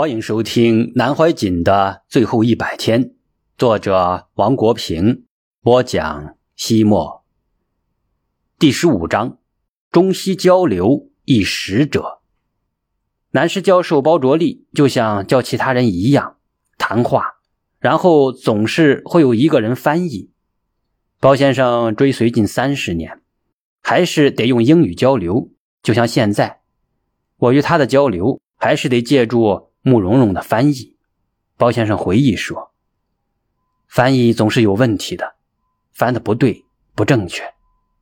欢迎收听南怀瑾的最后一百天，作者王国平播讲。西末第十五章：中西交流一使者。南师教授包卓立就像教其他人一样谈话，然后总是会有一个人翻译。包先生追随近三十年，还是得用英语交流，就像现在，我与他的交流还是得借助。慕容容的翻译，包先生回忆说：“翻译总是有问题的，翻的不对，不正确，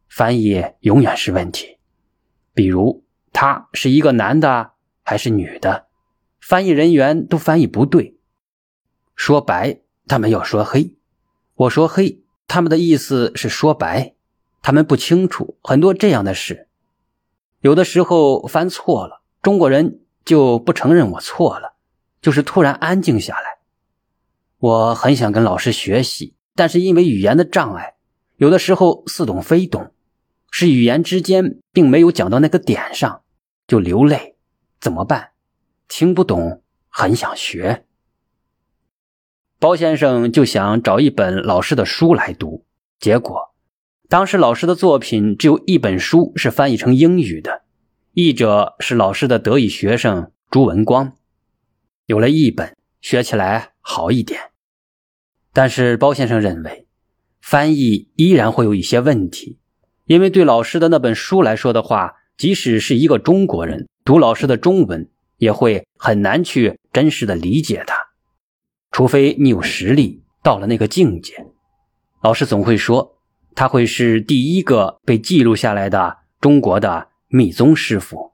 翻译永远是问题。比如他是一个男的还是女的，翻译人员都翻译不对。说白，他们要说黑；我说黑，他们的意思是说白，他们不清楚很多这样的事。有的时候翻错了，中国人。”就不承认我错了，就是突然安静下来。我很想跟老师学习，但是因为语言的障碍，有的时候似懂非懂，是语言之间并没有讲到那个点上，就流泪。怎么办？听不懂，很想学。包先生就想找一本老师的书来读，结果当时老师的作品只有一本书是翻译成英语的。译者是老师的得意学生朱文光，有了一本学起来好一点。但是包先生认为，翻译依然会有一些问题，因为对老师的那本书来说的话，即使是一个中国人读老师的中文，也会很难去真实的理解它，除非你有实力到了那个境界。老师总会说，他会是第一个被记录下来的中国的。密宗师傅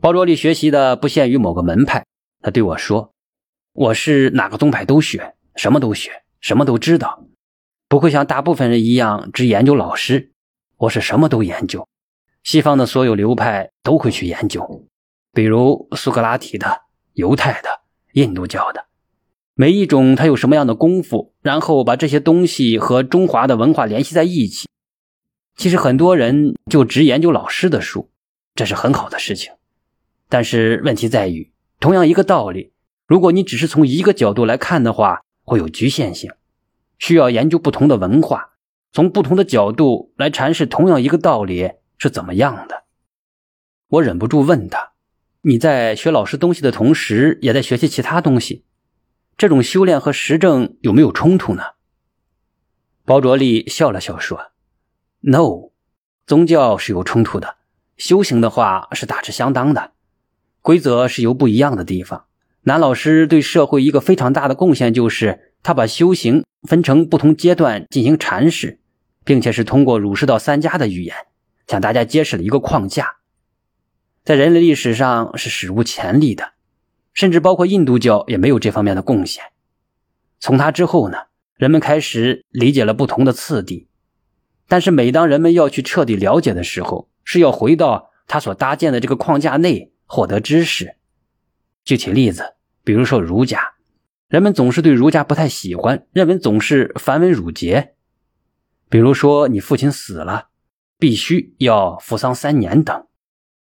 包卓立学习的不限于某个门派，他对我说：“我是哪个宗派都学，什么都学，什么都知道，不会像大部分人一样只研究老师。我是什么都研究，西方的所有流派都会去研究，比如苏格拉底的、犹太的、印度教的，每一种他有什么样的功夫，然后把这些东西和中华的文化联系在一起。”其实很多人就只研究老师的书，这是很好的事情。但是问题在于，同样一个道理，如果你只是从一个角度来看的话，会有局限性。需要研究不同的文化，从不同的角度来阐释同样一个道理是怎么样的。我忍不住问他：“你在学老师东西的同时，也在学习其他东西，这种修炼和实证有没有冲突呢？”包卓立笑了笑说。No，宗教是有冲突的，修行的话是大致相当的，规则是有不一样的地方。南老师对社会一个非常大的贡献就是，他把修行分成不同阶段进行阐释，并且是通过儒释道三家的语言，向大家揭示了一个框架，在人类历史上是史无前例的，甚至包括印度教也没有这方面的贡献。从他之后呢，人们开始理解了不同的次第。但是，每当人们要去彻底了解的时候，是要回到他所搭建的这个框架内获得知识。具体例子，比如说儒家，人们总是对儒家不太喜欢，认为总是繁文缛节。比如说，你父亲死了，必须要服丧三年等。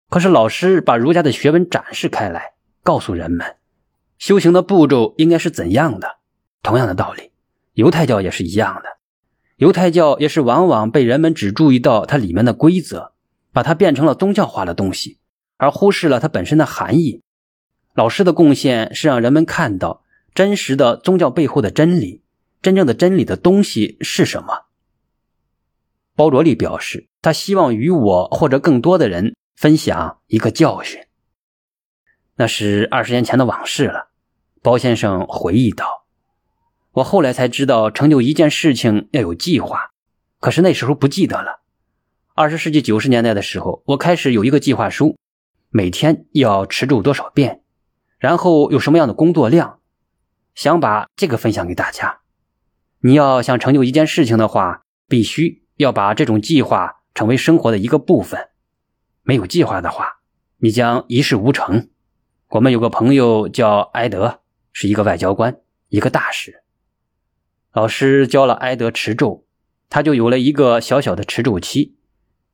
可是老师把儒家的学问展示开来，告诉人们修行的步骤应该是怎样的。同样的道理，犹太教也是一样的。犹太教也是往往被人们只注意到它里面的规则，把它变成了宗教化的东西，而忽视了它本身的含义。老师的贡献是让人们看到真实的宗教背后的真理，真正的真理的东西是什么。包卓利表示，他希望与我或者更多的人分享一个教训。那是二十年前的往事了，包先生回忆道。我后来才知道，成就一件事情要有计划，可是那时候不记得了。二十世纪九十年代的时候，我开始有一个计划书，每天要持咒多少遍，然后有什么样的工作量，想把这个分享给大家。你要想成就一件事情的话，必须要把这种计划成为生活的一个部分。没有计划的话，你将一事无成。我们有个朋友叫埃德，是一个外交官，一个大使。老师教了埃德持咒，他就有了一个小小的持咒期。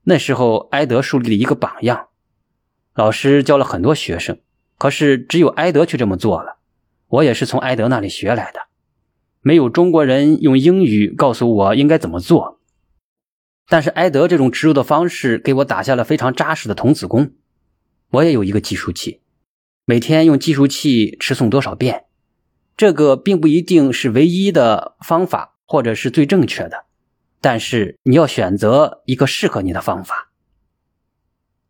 那时候，埃德树立了一个榜样。老师教了很多学生，可是只有埃德去这么做了。我也是从埃德那里学来的。没有中国人用英语告诉我应该怎么做，但是埃德这种植入的方式给我打下了非常扎实的童子功。我也有一个计数器，每天用计数器持诵多少遍。这个并不一定是唯一的方法，或者是最正确的，但是你要选择一个适合你的方法。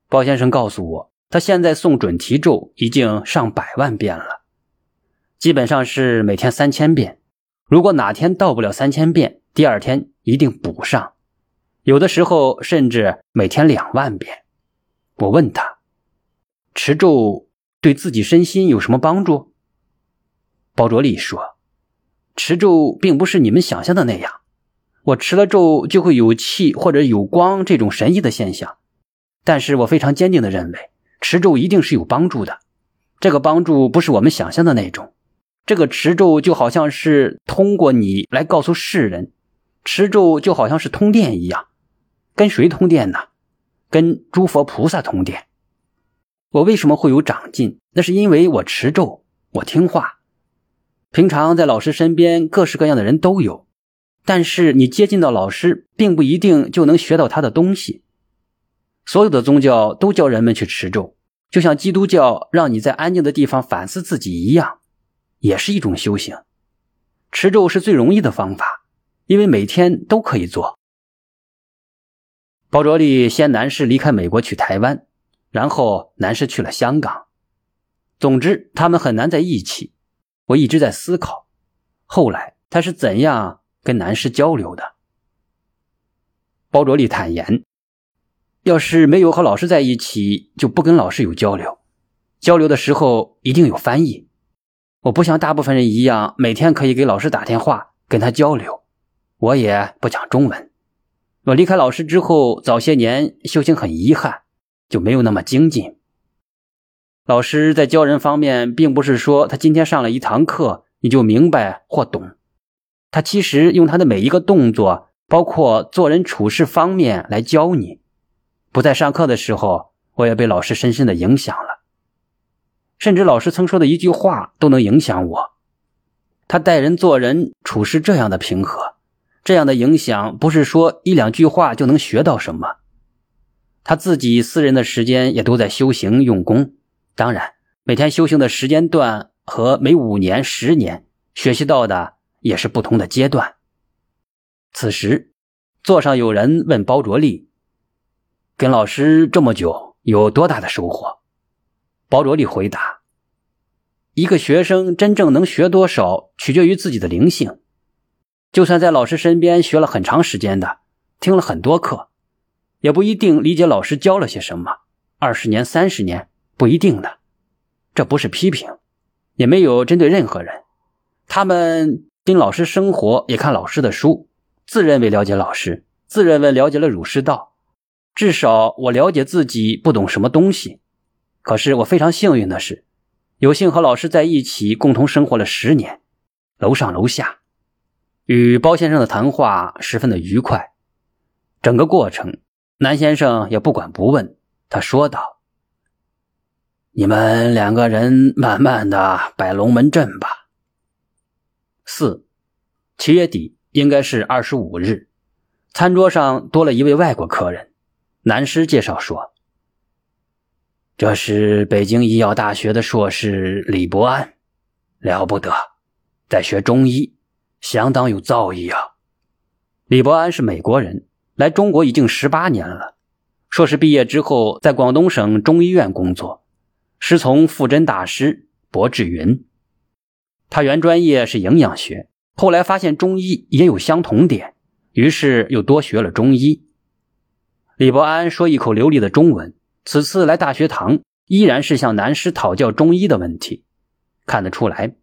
包先生告诉我，他现在诵准提咒已经上百万遍了，基本上是每天三千遍。如果哪天到不了三千遍，第二天一定补上。有的时候甚至每天两万遍。我问他，持咒对自己身心有什么帮助？包卓利说，持咒并不是你们想象的那样，我持了咒就会有气或者有光这种神异的现象。但是我非常坚定的认为，持咒一定是有帮助的。这个帮助不是我们想象的那种。这个持咒就好像是通过你来告诉世人，持咒就好像是通电一样，跟谁通电呢？跟诸佛菩萨通电。我为什么会有长进？那是因为我持咒，我听话。平常在老师身边，各式各样的人都有，但是你接近到老师，并不一定就能学到他的东西。所有的宗教都教人们去持咒，就像基督教让你在安静的地方反思自己一样。也是一种修行，持咒是最容易的方法，因为每天都可以做。包卓利先南师离开美国去台湾，然后南师去了香港。总之，他们很难在一起。我一直在思考，后来他是怎样跟南师交流的。包卓利坦言，要是没有和老师在一起，就不跟老师有交流。交流的时候一定有翻译。我不像大部分人一样，每天可以给老师打电话跟他交流。我也不讲中文。我离开老师之后，早些年修行很遗憾，就没有那么精进。老师在教人方面，并不是说他今天上了一堂课你就明白或懂。他其实用他的每一个动作，包括做人处事方面来教你。不在上课的时候，我也被老师深深的影响了。甚至老师曾说的一句话都能影响我。他待人做人处事这样的平和，这样的影响不是说一两句话就能学到什么。他自己私人的时间也都在修行用功，当然每天修行的时间段和每五年、十年学习到的也是不同的阶段。此时，座上有人问包卓立：“跟老师这么久，有多大的收获？”包卓立回答：“一个学生真正能学多少，取决于自己的灵性。就算在老师身边学了很长时间的，听了很多课，也不一定理解老师教了些什么。二十年、三十年，不一定的。这不是批评，也没有针对任何人。他们跟老师生活，也看老师的书，自认为了解老师，自认为了解了儒释道。至少我了解自己不懂什么东西。”可是我非常幸运的是，有幸和老师在一起共同生活了十年，楼上楼下，与包先生的谈话十分的愉快。整个过程，南先生也不管不问。他说道：“你们两个人慢慢的摆龙门阵吧。”四，七月底应该是二十五日，餐桌上多了一位外国客人。南师介绍说。这是北京医药大学的硕士李伯安，了不得，在学中医，相当有造诣啊。李伯安是美国人，来中国已经十八年了。硕士毕业之后，在广东省中医院工作，师从傅真大师柏志云。他原专业是营养学，后来发现中医也有相同点，于是又多学了中医。李伯安说一口流利的中文。此次来大学堂，依然是向南师讨教中医的问题。看得出来，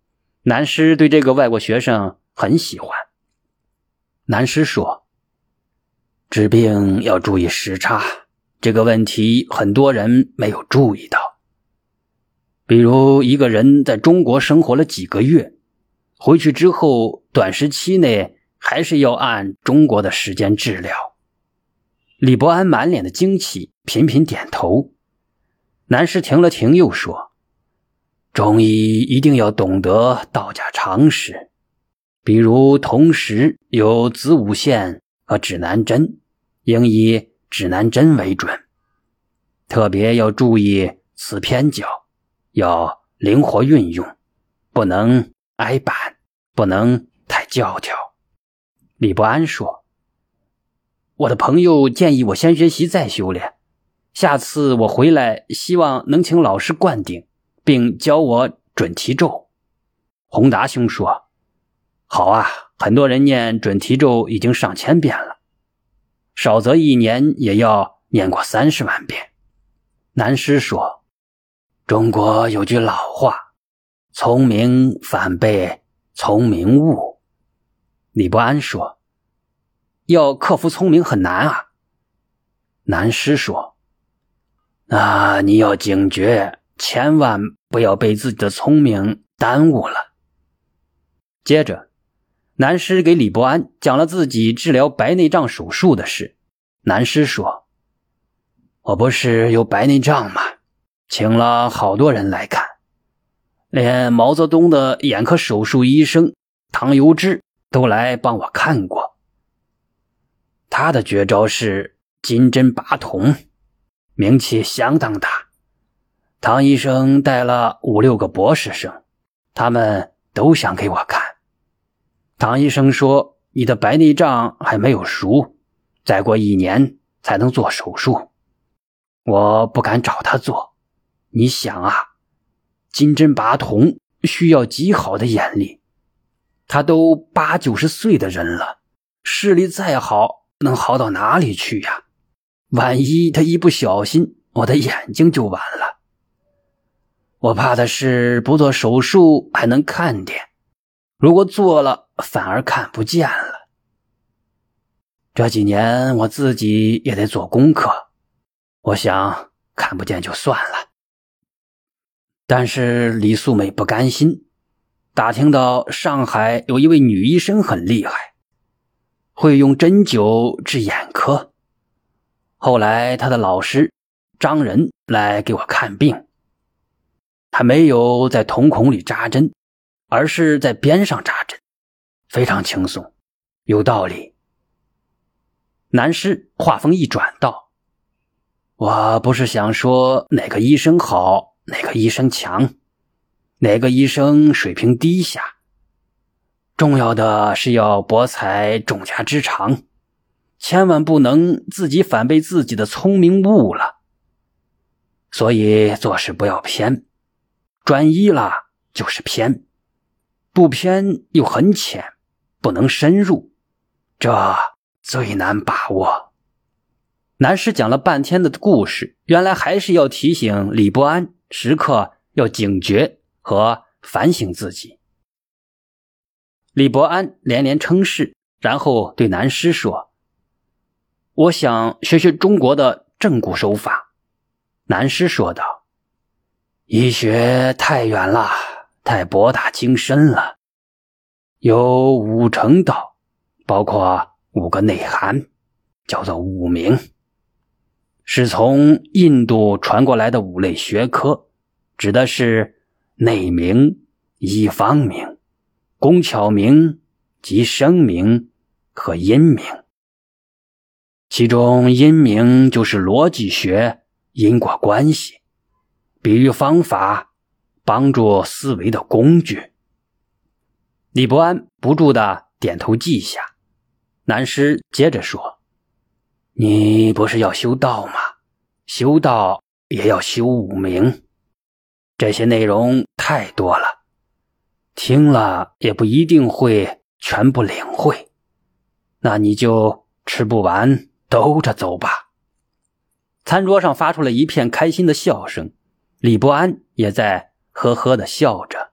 南师对这个外国学生很喜欢。南师说：“治病要注意时差，这个问题很多人没有注意到。比如一个人在中国生活了几个月，回去之后短时期内还是要按中国的时间治疗。”李伯安满脸的惊奇，频频点头。南师停了停，又说：“中医一定要懂得道家常识，比如同时有子午线和指南针，应以指南针为准。特别要注意此偏角，要灵活运用，不能挨板，不能太教条。李不安说：“我的朋友建议我先学习再修炼，下次我回来希望能请老师灌顶。”并教我准提咒。宏达兄说：“好啊，很多人念准提咒已经上千遍了，少则一年也要念过三十万遍。”南师说：“中国有句老话，聪明反被聪明误。”李伯安说：“要克服聪明很难啊。”南师说：“那你要警觉。”千万不要被自己的聪明耽误了。接着，南师给李伯安讲了自己治疗白内障手术的事。南师说：“我不是有白内障吗？请了好多人来看，连毛泽东的眼科手术医生唐由之都来帮我看过。他的绝招是金针拔瞳，名气相当大。”唐医生带了五六个博士生，他们都想给我看。唐医生说：“你的白内障还没有熟，再过一年才能做手术。”我不敢找他做。你想啊，金针拔铜需要极好的眼力，他都八九十岁的人了，视力再好能好到哪里去呀？万一他一不小心，我的眼睛就完了。我怕的是不做手术还能看点，如果做了反而看不见了。这几年我自己也得做功课，我想看不见就算了。但是李素美不甘心，打听到上海有一位女医生很厉害，会用针灸治眼科。后来她的老师张仁来给我看病。他没有在瞳孔里扎针，而是在边上扎针，非常轻松，有道理。南师话锋一转道：“我不是想说哪个医生好，哪个医生强，哪个医生水平低下。重要的是要博采众家之长，千万不能自己反被自己的聪明误了。所以做事不要偏。”专一了就是偏，不偏又很浅，不能深入，这最难把握。南师讲了半天的故事，原来还是要提醒李伯安时刻要警觉和反省自己。李伯安连连称是，然后对南师说：“我想学学中国的正骨手法。”南师说道。医学太远了，太博大精深了，有五成道，包括五个内涵，叫做五明，是从印度传过来的五类学科，指的是内明、医方明、工巧明及声明和音明。其中音明就是逻辑学、因果关系。比喻方法，帮助思维的工具。李伯安不住的点头记下。南师接着说：“你不是要修道吗？修道也要修五明。这些内容太多了，听了也不一定会全部领会。那你就吃不完兜着走吧。”餐桌上发出了一片开心的笑声。李伯安也在呵呵的笑着。